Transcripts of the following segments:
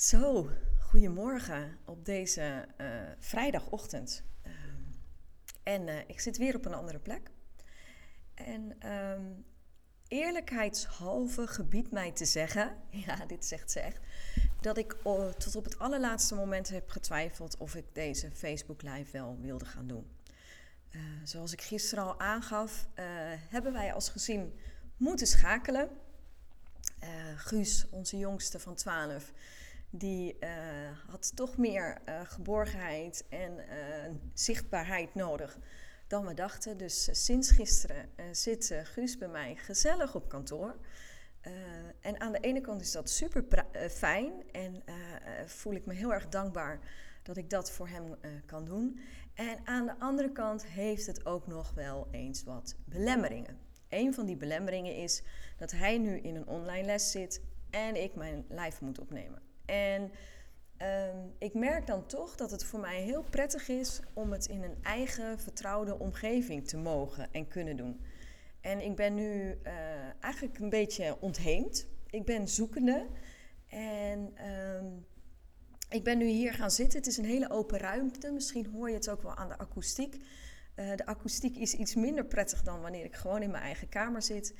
Zo, goedemorgen op deze uh, vrijdagochtend. Uh, en uh, ik zit weer op een andere plek. En um, eerlijkheidshalve gebiedt mij te zeggen, ja, dit zegt ze echt, dat ik tot op het allerlaatste moment heb getwijfeld of ik deze Facebook Live wel wilde gaan doen. Uh, zoals ik gisteren al aangaf, hebben wij als gezin moeten schakelen. Guus, onze jongste van 12, die uh, had toch meer uh, geborgenheid en uh, zichtbaarheid nodig dan we dachten. Dus sinds gisteren zit Guus bij mij gezellig op kantoor. en aan de ene kant is dat super fijn en voel ik me heel erg dankbaar dat ik dat voor hem kan doen. En aan de andere kant heeft het ook nog wel eens wat belemmeringen. Een van die belemmeringen is dat hij nu in een online les zit en ik mijn live moet opnemen. En um, ik merk dan toch dat het voor mij heel prettig is om het in een eigen vertrouwde omgeving te mogen en kunnen doen. En ik ben nu uh, eigenlijk een beetje ontheemd. Ik ben zoekende. En um, ik ben nu hier gaan zitten. Het is een hele open ruimte. Misschien hoor je het ook wel aan de akoestiek. Uh, de akoestiek is iets minder prettig dan wanneer ik gewoon in mijn eigen kamer zit.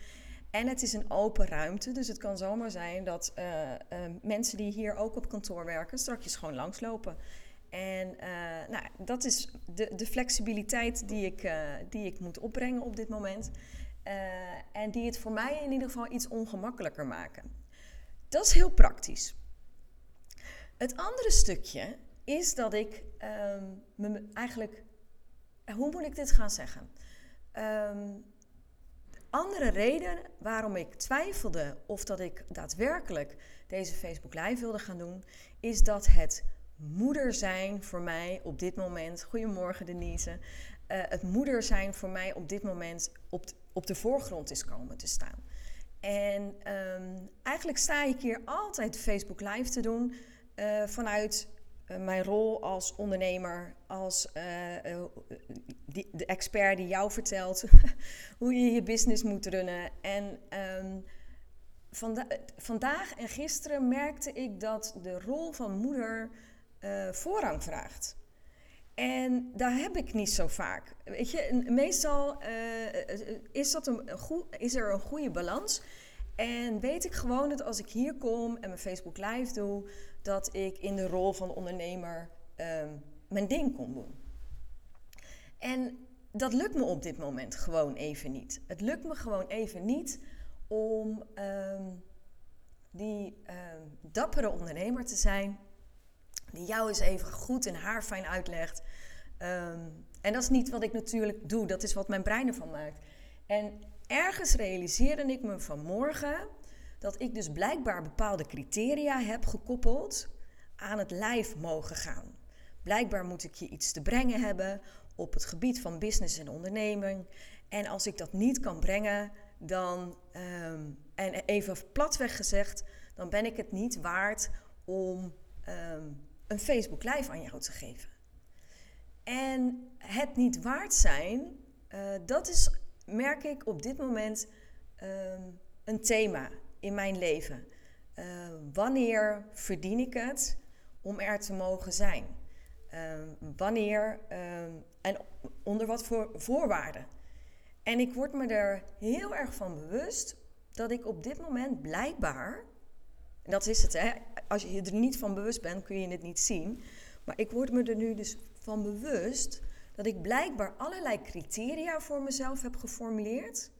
En het is een open ruimte, dus het kan zomaar zijn dat uh, uh, mensen die hier ook op kantoor werken straks gewoon langslopen. En uh, nou, dat is de, de flexibiliteit die ik, die ik moet opbrengen op dit moment. en die het voor mij in ieder geval iets ongemakkelijker maken. Dat is heel praktisch. Het andere stukje is dat ik um, me eigenlijk. Hoe moet ik dit gaan zeggen? Um, andere reden waarom ik twijfelde of dat ik daadwerkelijk deze Facebook Live wilde gaan doen, is dat het moeder zijn voor mij op dit moment. Goedemorgen Denise. Uh, het moeder zijn voor mij op dit moment op, op de voorgrond is komen te staan. En um, eigenlijk sta ik hier altijd Facebook Live te doen uh, vanuit mijn rol als ondernemer, als uh, die, de expert die jou vertelt hoe je je business moet runnen. En vanda vandaag en gisteren merkte ik dat de rol van moeder voorrang vraagt. En daar heb ik niet zo vaak. Weet je, meestal is, dat een goed, is er een goede balans. En weet ik gewoon dat als ik hier kom en mijn Facebook Live doe, dat ik in de rol van ondernemer um, mijn ding kon doen. En dat lukt me op dit moment gewoon even niet. Het lukt me gewoon even niet om um, die um, dappere ondernemer te zijn, die jou eens even goed en haar fijn uitlegt. en dat is niet wat ik natuurlijk doe, dat is wat mijn brein ervan maakt. En ergens realiseerde ik me vanmorgen dat ik dus blijkbaar bepaalde criteria heb gekoppeld aan het lijf mogen gaan. Blijkbaar moet ik je iets te brengen hebben op het gebied van business en onderneming. En als ik dat niet kan brengen, dan, um, en even platweg gezegd, dan ben ik het niet waard om um, een Facebook Live aan jou te geven. En het niet waard zijn, uh, dat is, merk ik op dit moment, um, een thema in mijn leven. Uh, wanneer verdien ik het om er te mogen zijn? Uh, wanneer uh, en onder wat voor voorwaarden? En ik word me er heel erg van bewust dat ik op dit moment blijkbaar, en dat is het, hè, als je er niet van bewust bent, kun je het niet zien. Maar ik word me er nu dus van bewust dat ik blijkbaar allerlei criteria voor mezelf heb geformuleerd.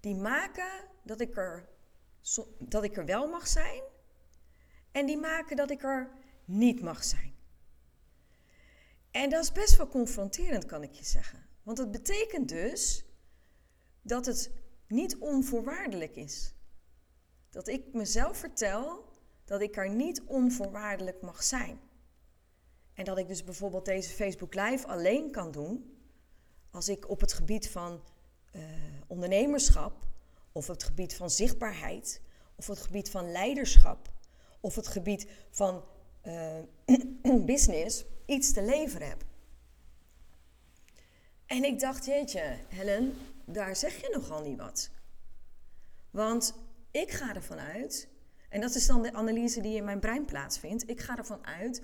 Die maken dat ik er dat ik er wel mag zijn en die maken dat ik er niet mag zijn. En dat is best wel confronterend, kan ik je zeggen. Want het betekent dus dat het niet onvoorwaardelijk is. Dat ik mezelf vertel dat ik er niet onvoorwaardelijk mag zijn. En dat ik dus bijvoorbeeld deze Facebook Live alleen kan doen als ik op het gebied van uh, ondernemerschap of het gebied van zichtbaarheid, of het gebied van leiderschap, of het gebied van uh, business iets te leveren heb. En ik dacht, jeetje, Helen, daar zeg je nogal niet wat. Want ik ga ervan uit, En dat is dan de analyse die in mijn brein plaatsvindt. Ik ga ervan uit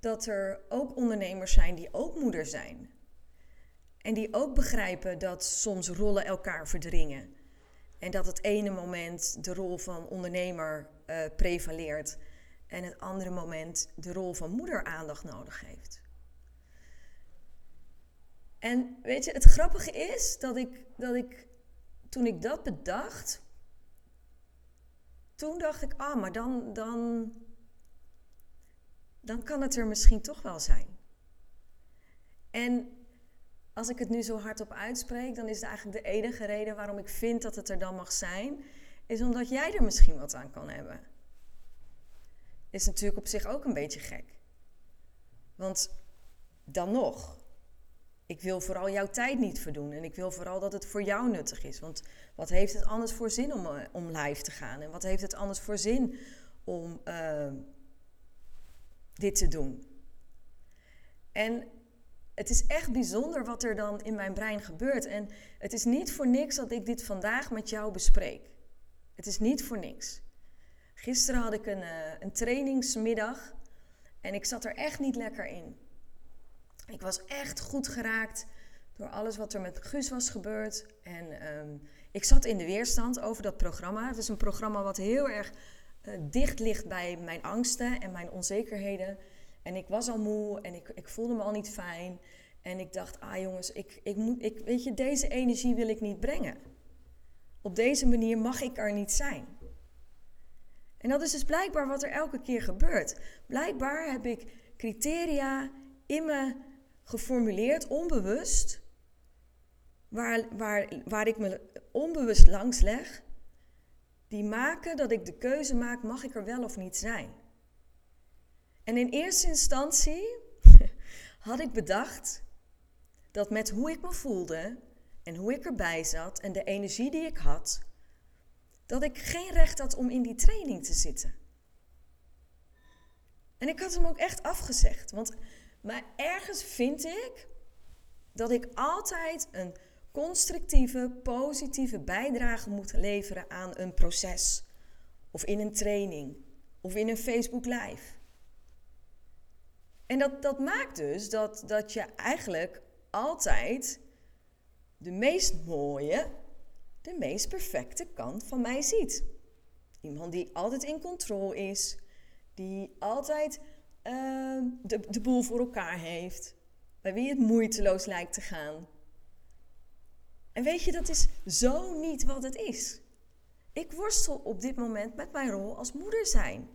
dat er ook ondernemers zijn die ook moeder zijn. En die ook begrijpen dat soms rollen elkaar verdringen. En dat het ene moment de rol van ondernemer uh, prevaleert en het andere moment de rol van moeder aandacht nodig heeft. En weet je, het grappige is dat ik, dat ik toen ik dat bedacht, toen dacht ik, ah, maar dan, dan, dan kan het er misschien toch wel zijn. En als ik het nu zo hardop uitspreek, dan is het eigenlijk de enige reden waarom ik vind dat het er dan mag zijn, is omdat jij er misschien wat aan kan hebben. Is natuurlijk op zich ook een beetje gek. Want dan nog, ik wil vooral jouw tijd niet verdoen. En ik wil vooral dat het voor jou nuttig is. Want wat heeft het anders voor zin om, eh, om live te gaan? En wat heeft het anders voor zin om uh, dit te doen? En het is echt bijzonder wat er dan in mijn brein gebeurt. En het is niet voor niks dat ik dit vandaag met jou bespreek. Het is niet voor niks. Gisteren had ik een, uh, een trainingsmiddag en ik zat er echt niet lekker in. Ik was echt goed geraakt door alles wat er met Guus was gebeurd. En um, ik zat in de weerstand over dat programma. Het is een programma wat heel erg uh, dicht ligt bij mijn angsten en mijn onzekerheden. En ik was al moe en ik, ik voelde me al niet fijn. En ik dacht, ah jongens, ik, ik moet, ik, weet je, deze energie wil ik niet brengen. Op deze manier mag ik er niet zijn. En dat is dus blijkbaar wat er elke keer gebeurt. Blijkbaar heb ik criteria in me geformuleerd, onbewust, waar, waar, waar ik me onbewust langs leg, die maken dat ik de keuze maak, mag ik er wel of niet zijn. En in eerste instantie had ik bedacht dat met hoe ik me voelde en hoe ik erbij zat en de energie die ik had, dat ik geen recht had om in die training te zitten. En ik had hem ook echt afgezegd, want maar ergens vind ik dat ik altijd een constructieve, positieve bijdrage moet leveren aan een proces. Of in een training. Of in een Facebook Live. En dat, dat maakt dus dat, dat je eigenlijk altijd de meest mooie, de meest perfecte kant van mij ziet. Iemand die altijd in controle is, die altijd uh, de, de boel voor elkaar heeft, bij wie het moeiteloos lijkt te gaan. En weet je, dat is zo niet wat het is. Ik worstel op dit moment met mijn rol als moeder zijn.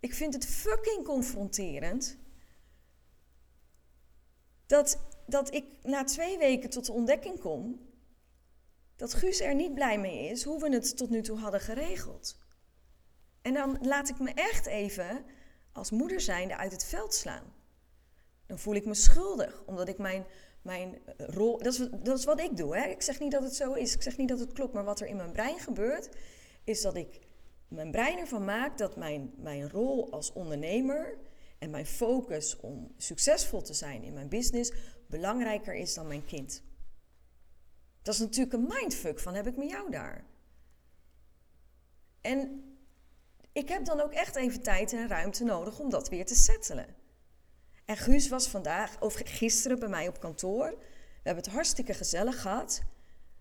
Ik vind het fucking confronterend dat, dat ik na twee weken tot de ontdekking kom dat Guus er niet blij mee is hoe we het tot nu toe hadden geregeld. En dan laat ik me echt even als moeder zijnde uit het veld slaan. Dan voel ik me schuldig, omdat ik mijn, mijn rol. Dat is, dat is wat ik doe. Hè? Ik zeg niet dat het zo is, ik zeg niet dat het klopt, maar wat er in mijn brein gebeurt, is dat ik mijn brein ervan maak dat mijn, mijn rol als ondernemer en mijn focus om succesvol te zijn in mijn business belangrijker is dan mijn kind. Dat is natuurlijk een mindfuck van heb ik met jou daar. En ik heb dan ook echt even tijd en ruimte nodig om dat weer te settelen. En Guus was vandaag, of gisteren bij mij op kantoor. We hebben het hartstikke gezellig gehad.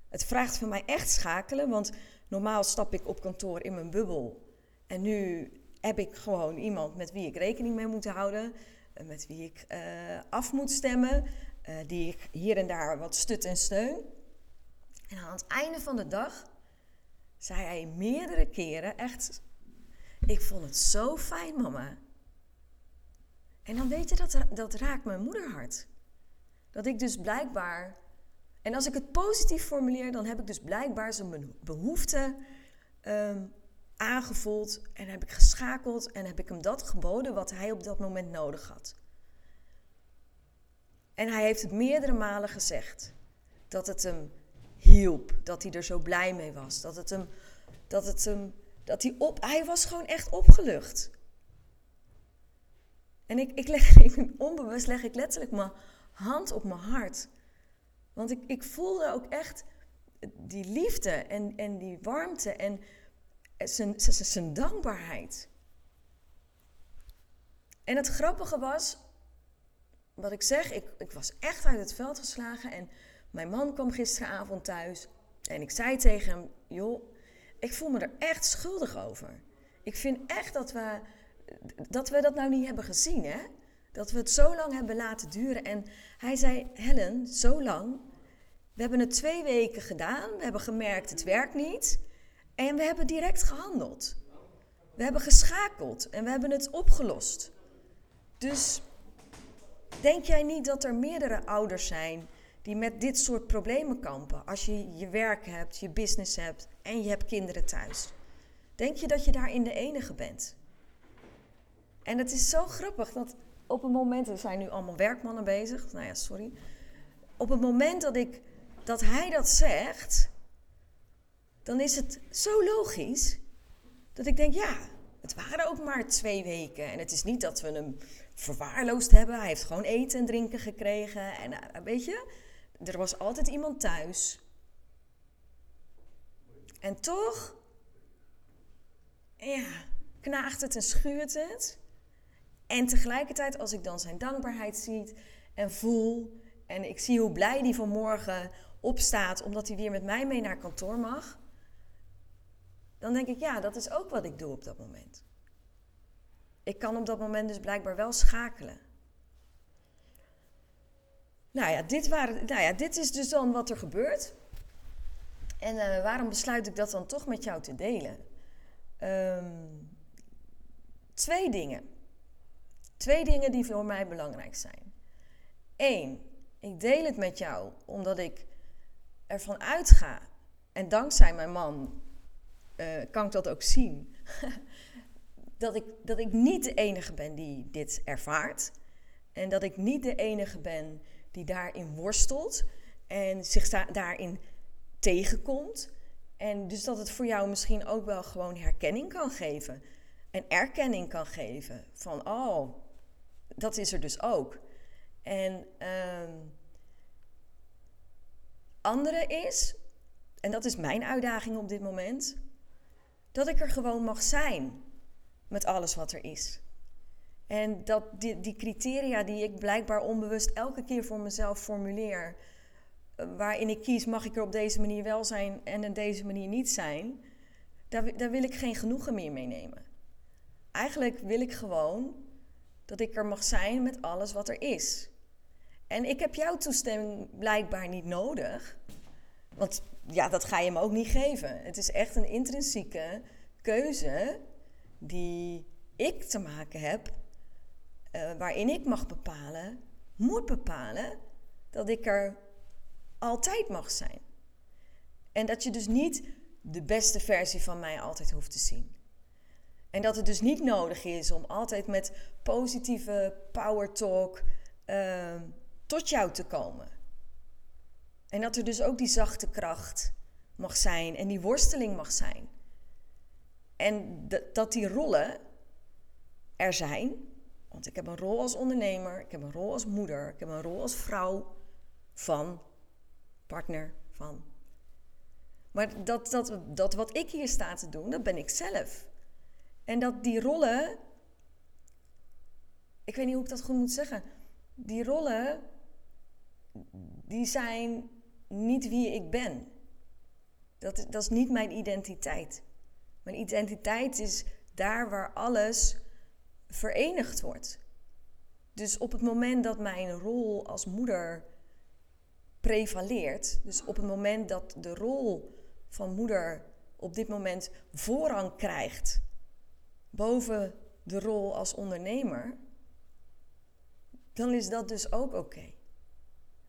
Het vraagt van mij echt schakelen, want normaal stap ik op kantoor in mijn bubbel. En nu heb ik gewoon iemand met wie ik rekening mee moet houden, eh, met wie ik uh, af moet stemmen, uh, die ik hier en daar wat stut en steun. En aan het einde van de dag zei hij meerdere keren, echt ik vond het zo fijn, mama. En dan weet je, dat, dat raakt mijn moederhart. Dat ik dus blijkbaar. En als ik het positief formuleer, dan heb ik dus blijkbaar zijn behoefte um, aangevoeld. En heb ik geschakeld en heb ik hem dat geboden wat hij op dat moment nodig had. En hij heeft het meerdere malen gezegd. Dat het hem hielp. Dat hij er zo blij mee was. Dat het hem, dat het hem dat hij op, hij was gewoon echt opgelucht. En ik, ik leg, ik, onbewust leg ik letterlijk mijn hand op mijn hart. Want ik, ik voelde ook echt die liefde en, en die warmte. En zijn, dankbaarheid. En het grappige was, wat ik zeg, ik, ik was echt uit het veld geslagen en mijn man kwam gisteravond thuis en ik zei tegen hem, joh, ik voel me er echt schuldig over. Ik vind echt dat we dat, we dat nou niet hebben gezien, hè? Dat we het zo lang hebben laten duren. En hij zei, Helen, zo lang. We hebben het twee weken gedaan. We hebben gemerkt, het werkt niet. En we hebben direct gehandeld. We hebben geschakeld en we hebben het opgelost. Dus denk jij niet dat er meerdere ouders zijn die met dit soort problemen kampen? Als je je werk hebt, je business hebt en je hebt kinderen thuis. Denk je dat je daarin de enige bent? En het is zo grappig dat op een moment, er zijn nu allemaal werkmannen bezig, nou ja, sorry. Op het moment dat, ik, dat hij dat zegt, dan is het zo logisch dat ik denk, ja, het waren ook maar twee weken. En het is niet dat we hem verwaarloosd hebben. Hij heeft gewoon eten en drinken gekregen. En uh, weet je, er was altijd iemand thuis. En toch, ja, knaagt het en schuurt het. En tegelijkertijd, als ik dan zijn dankbaarheid zie en voel. En ik zie hoe blij die vanmorgen opstaat omdat hij weer met mij mee naar kantoor mag. Dan denk ik, ja, dat is ook wat ik doe op dat moment. Ik kan op dat moment dus blijkbaar wel schakelen. Nou ja, dit, waren, nou ja, dit is dus dan wat er gebeurt. En uh, waarom besluit ik dat dan toch met jou te delen? Um, twee dingen. Twee dingen die voor mij belangrijk zijn. Eén, ik deel het met jou omdat ik ervan uitga, en dankzij mijn man uh, kan ik dat ook zien, dat, ik, dat ik niet de enige ben die dit ervaart. En dat ik niet de enige ben die daarin worstelt en zich daarin tegenkomt. En dus dat het voor jou misschien ook wel gewoon herkenning kan geven. En erkenning kan geven van, oh, dat is er dus ook. En um, andere is, en dat is mijn uitdaging op dit moment, dat ik er gewoon mag zijn met alles wat er is. En dat die, die criteria die ik blijkbaar onbewust elke keer voor mezelf formuleer, eh, waarin ik kies, mag ik er op deze manier wel zijn en op deze manier niet zijn, daar, daar wil ik geen genoegen meer mee nemen. Eigenlijk wil ik gewoon dat ik er mag zijn met alles wat er is. En ik heb jouw toestemming blijkbaar niet nodig. Want ja, dat ga je me ook niet geven. Het is echt een intrinsieke keuze die ik te maken heb, uh, waarin ik mag bepalen, moet bepalen, dat ik er altijd mag zijn. En dat je dus niet de beste versie van mij altijd hoeft te zien. En dat het dus niet nodig is om altijd met positieve power talk uh, tot jou te komen. En dat er dus ook die zachte kracht mag zijn en die worsteling mag zijn. En dat die rollen er zijn. Want ik heb een rol als ondernemer, ik heb een rol als moeder, ik heb een rol als vrouw van, partner van. Maar dat, dat, dat wat ik hier sta te doen, dat ben ik zelf. En dat die rollen, ik weet niet hoe ik dat goed moet zeggen, die rollen, die zijn niet wie ik ben. Dat, dat is niet mijn identiteit. Mijn identiteit is daar waar alles verenigd wordt. Dus op het moment dat mijn rol als moeder prevaleert, dus op het moment dat de rol van moeder op dit moment voorrang krijgt boven de rol als ondernemer, dan is dat dus ook oké.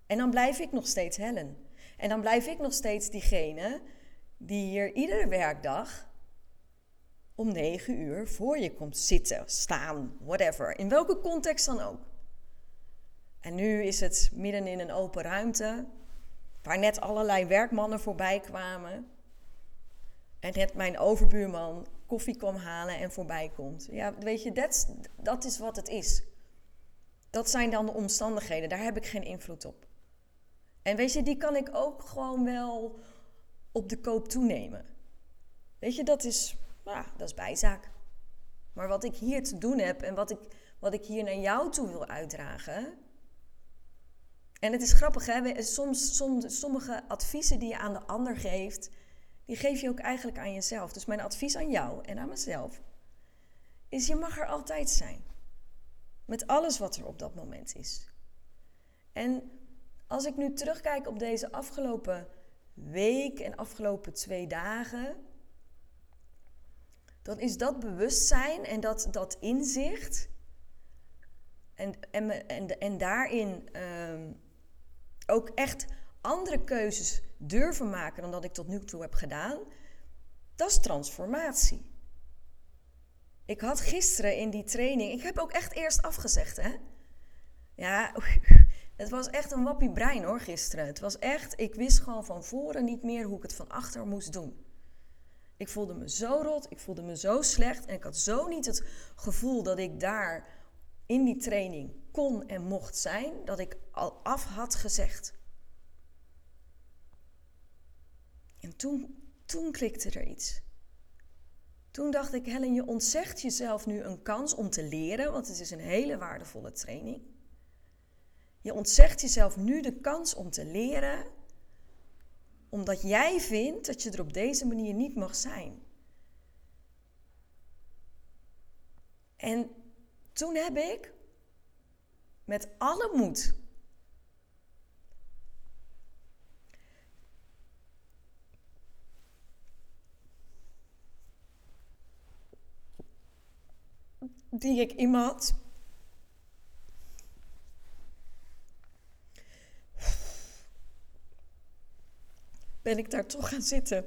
En dan blijf ik nog steeds Helen. En dan blijf ik nog steeds diegene die hier iedere werkdag om negen uur voor je komt zitten, staan, whatever. In welke context dan ook. En nu is het midden in een open ruimte, waar net allerlei werkmannen voorbij kwamen. En net mijn overbuurman koffie kwam halen en voorbij komt. Ja, weet je, dat is wat het is. Dat zijn dan de omstandigheden, daar heb ik geen invloed op. En weet je, die kan ik ook gewoon wel op de koop toenemen. Weet je, dat is Nou, dat is bijzaak. Maar wat ik hier te doen heb en wat ik, wat ik hier naar jou toe wil uitdragen. En het is grappig, hè? Soms, sommige adviezen die je aan de ander geeft, die geef je ook eigenlijk aan jezelf. Dus mijn advies aan jou en aan mezelf is: je mag er altijd zijn. Met alles wat er op dat moment is. En als ik nu terugkijk op deze afgelopen week en afgelopen twee dagen, dan is dat bewustzijn en dat, dat inzicht en, en, en, en daarin ehm, ook echt andere keuzes durven maken dan dat ik tot nu toe heb gedaan, dat is transformatie. Ik had gisteren in die training, ik heb ook echt eerst afgezegd, hè? Ja, het was echt een wappie brein hoor gisteren. Het was echt, ik wist gewoon van voren niet meer hoe ik het van achter moest doen. Ik voelde me zo rot, ik voelde me zo slecht en ik had zo niet het gevoel dat ik daar in die training kon en mocht zijn, dat ik al af had gezegd. En toen, toen klikte er iets. Toen dacht ik, Helen, je ontzegt jezelf nu een kans om te leren, want het is een hele waardevolle training. Je ontzegt jezelf nu de kans om te leren, omdat jij vindt dat je er op deze manier niet mag zijn. En toen heb ik met alle moed die ik iemand ben ik daar toch gaan zitten.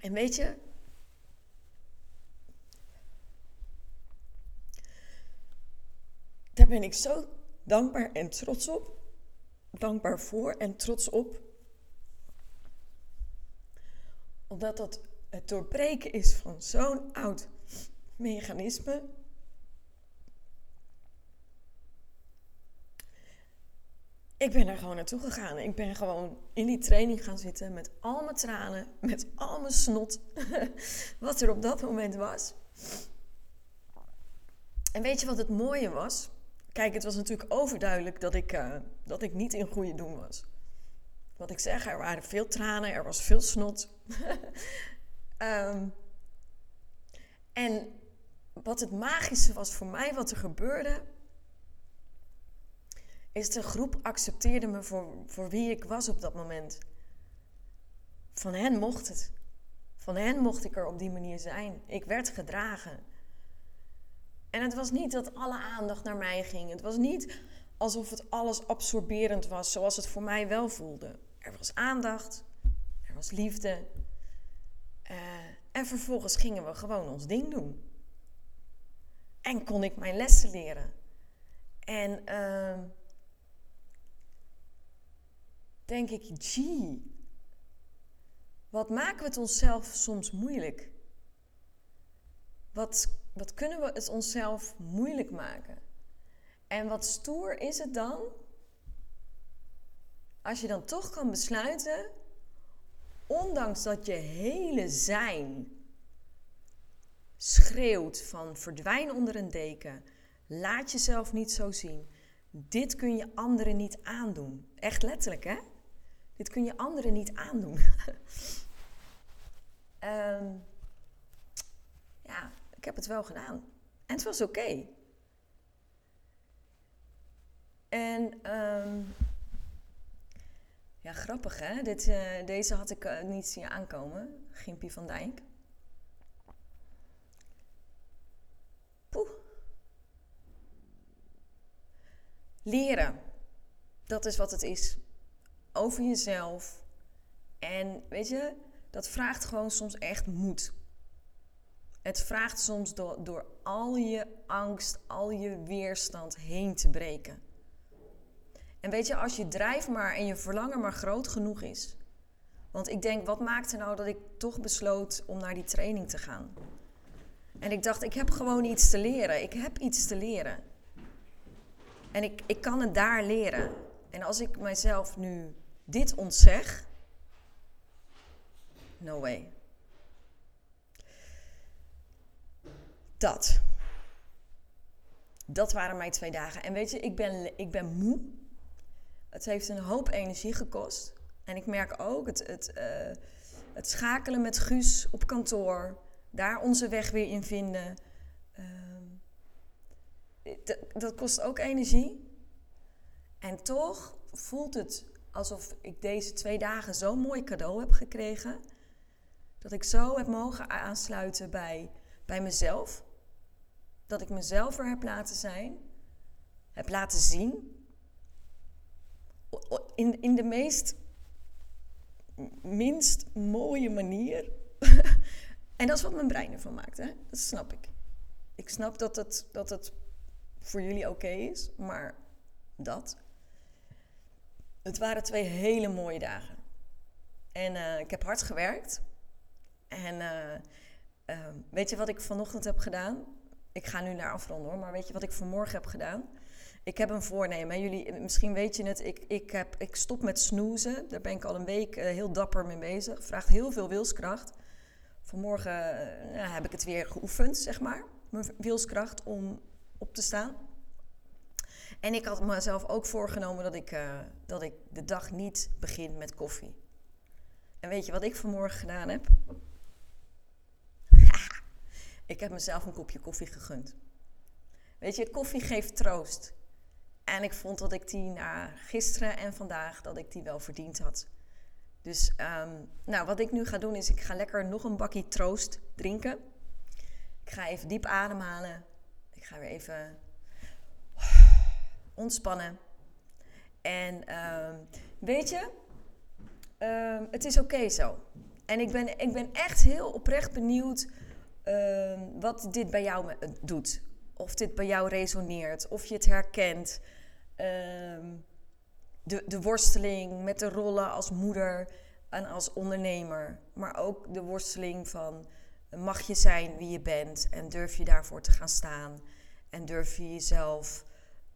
En weet je, daar ben ik zo dankbaar en trots op. Dankbaar voor en trots op. Omdat dat het doorbreken is van zo'n oud mechanisme. Ik ben daar gewoon naartoe gegaan. Ik ben gewoon in die training gaan zitten met al mijn tranen, met al mijn snot, wat er op dat moment was. En weet je wat het mooie was? Kijk, het was natuurlijk overduidelijk dat ik, uh, dat ik niet in goede doen was. Wat ik zeg, er waren veel tranen, er was veel snot. um, en wat het magische was voor mij, wat er gebeurde, is de groep accepteerde me voor, voor wie ik was op dat moment. Van hen mocht het. Van hen mocht ik er op die manier zijn. Ik werd gedragen. En het was niet dat alle aandacht naar mij ging. Het was niet alsof het alles absorberend was, zoals het voor mij wel voelde. Er was aandacht, er was liefde. Uh, en vervolgens gingen we gewoon ons ding doen. En kon ik mijn lessen leren. En uh, denk ik, gee, wat maken we het onszelf soms moeilijk? Wat, wat kunnen we het onszelf moeilijk maken? En wat stoer is het dan als je dan toch kan besluiten, ondanks dat je hele zijn schreeuwt van verdwijn onder een deken, laat jezelf niet zo zien. Dit kun je anderen niet aandoen. Echt letterlijk, hè? Dit kun je anderen niet aandoen. um, ja, ik heb het wel gedaan. En het was oké. En um, ja, grappig hè. Dit, uh, deze had ik uh, niet zien aankomen. Gimpie van Dijk. Poeh. Leren. Dat is wat het is over jezelf. En weet je, dat vraagt gewoon soms echt moed. Het vraagt soms door, door al je angst, al je weerstand heen te breken. En weet je, als je drijf maar en je verlangen maar groot genoeg is. Want ik denk, wat maakte nou dat ik toch besloot om naar die training te gaan? En ik dacht, ik heb gewoon iets te leren. Ik heb iets te leren. En ik, ik kan het daar leren. En als ik mijzelf nu dit ontzeg, no way. Dat. Dat waren mijn twee dagen. En weet je, ik ben, ik ben moe. Het heeft een hoop energie gekost. En ik merk ook het, het, uh, het schakelen met Guus op kantoor. Daar onze weg weer in vinden. Uh, dat kost ook energie. En toch voelt het alsof ik deze twee dagen zo'n mooi cadeau heb gekregen. Dat ik zo heb mogen aansluiten bij, bij mezelf. Dat ik mezelf er heb laten zijn. Heb laten zien. In, in de meest minst mooie manier. en dat is wat mijn brein ervan maakt, hè? Dat snap ik. Ik snap dat het, dat het voor jullie oké is, maar dat. Het waren twee hele mooie dagen. En uh, ik heb hard gewerkt. En uh, uh, weet je wat ik vanochtend heb gedaan? Ik ga nu naar afronden hoor, maar weet je wat ik vanmorgen heb gedaan? Ik heb een voornemen. Jullie, misschien weet je het, ik, ik, heb, ik stop met snoezen. Daar ben ik al een week heel dapper mee bezig. Vraagt heel veel wilskracht. Vanmorgen heb ik het weer geoefend, zeg maar. Mijn wilskracht om op te staan. En ik had mezelf ook voorgenomen dat ik, uh, dat ik de dag niet begin met koffie. En weet je wat ik vanmorgen gedaan heb? ik heb mezelf een kopje koffie gegund. Weet je, koffie geeft troost. En ik vond dat ik die na gisteren en vandaag, dat ik die wel verdiend had. Dus um, nou, wat ik nu ga doen is, ik ga lekker nog een bakje troost drinken. Ik ga even diep ademhalen. Ik ga weer even ontspannen. En uh, weet je, uh, het is oké zo. En ik ben, ik ben echt heel oprecht benieuwd wat dit bij jou doet. Of dit bij jou resoneert, of je het herkent. Ehm, de, de worsteling met de rollen als moeder en als ondernemer. Maar ook de worsteling van mag je zijn wie je bent en durf je daarvoor te gaan staan. En durf je jezelf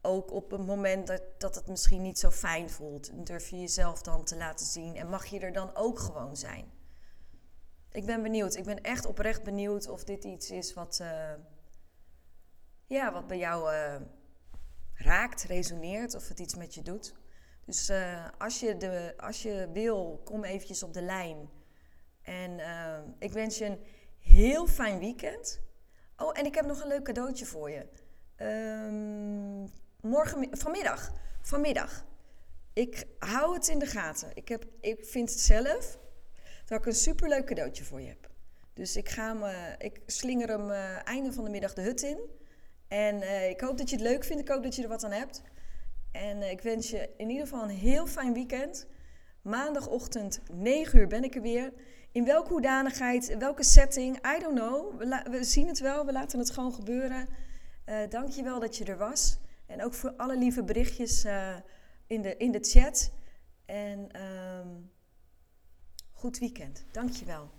ook op een moment dat, dat het misschien niet zo fijn voelt, durf je jezelf dan te laten zien en mag je er dan ook gewoon zijn. Ik ben benieuwd. Ik ben echt oprecht benieuwd of dit iets is wat, uh, ja, wat bij jou uh, raakt, resoneert, of het iets met je doet. Dus uh, als, je de, als je wil, kom eventjes op de lijn. En ik wens je een heel fijn weekend. Oh, en ik heb nog een leuk cadeautje voor je. Um, morgen, vanmiddag, vanmiddag. Ik hou het in de gaten. Ik, heb, ik vind het zelf dat ik een superleuk cadeautje voor je heb. Dus ik, ga me, ik slinger hem einde van de middag de hut in. En uh, ik hoop dat je het leuk vindt. Ik hoop dat je er wat aan hebt. En uh, ik wens je in ieder geval een heel fijn weekend. Maandagochtend 9 uur ben ik er weer. In welke hoedanigheid, in welke setting, I don't know. We, zien het wel, we laten het gewoon gebeuren. Uh, Dank je wel dat je er was. En ook voor alle lieve berichtjes in, de, in de chat. En um, goed weekend. Dankjewel.